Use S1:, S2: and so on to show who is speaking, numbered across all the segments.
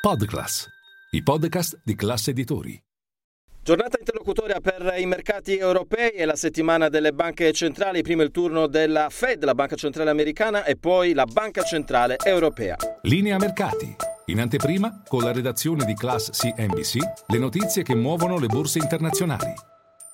S1: Podclass, i podcast di classe editori.
S2: Giornata interlocutoria per i mercati europei e la settimana delle banche centrali, prima il turno della Fed, la banca centrale americana e poi la banca centrale europea.
S1: Linea mercati. In anteprima, con la redazione di Class CNBC, le notizie che muovono le borse internazionali.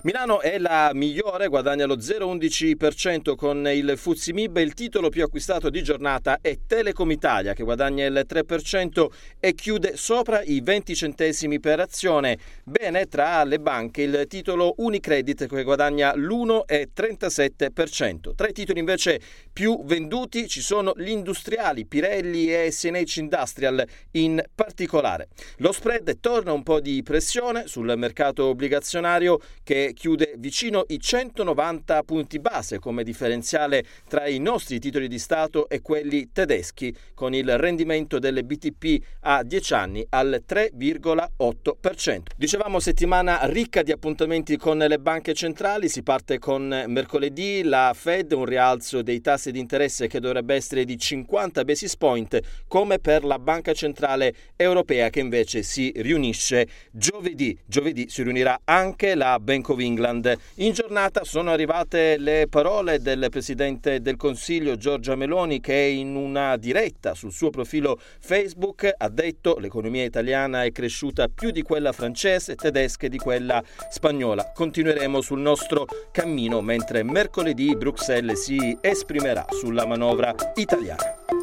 S2: Milano è la migliore, guadagna lo 0,11% con il Fuzimib. Il titolo più acquistato di giornata è Telecom Italia che guadagna il 3% e chiude sopra i 20 centesimi per azione. Bene tra le banche il titolo Unicredit che guadagna l'1,37%. Tra i titoli invece più venduti ci sono gli industriali Pirelli e SNH Industrial in particolare. Lo spread torna un po' di pressione sul mercato obbligazionario che chiude vicino i 190 punti base come differenziale tra i nostri titoli di Stato e quelli tedeschi, con il rendimento delle BTP a 10 anni al 3,8%. Dicevamo settimana ricca di appuntamenti con le banche centrali, si parte con mercoledì la Fed, un rialzo dei tassi di interesse che dovrebbe essere di 50 basis point, come per la Banca Centrale Europea che invece si riunisce giovedì. Giovedì si riunirà anche la Bank of England. In giornata sono arrivate le parole del Presidente del Consiglio Giorgia Meloni che in una diretta sul suo profilo Facebook ha detto l'economia italiana è cresciuta più di quella francese, tedesca e di quella spagnola. Continueremo sul nostro cammino mentre mercoledì Bruxelles si esprimerà sulla manovra italiana.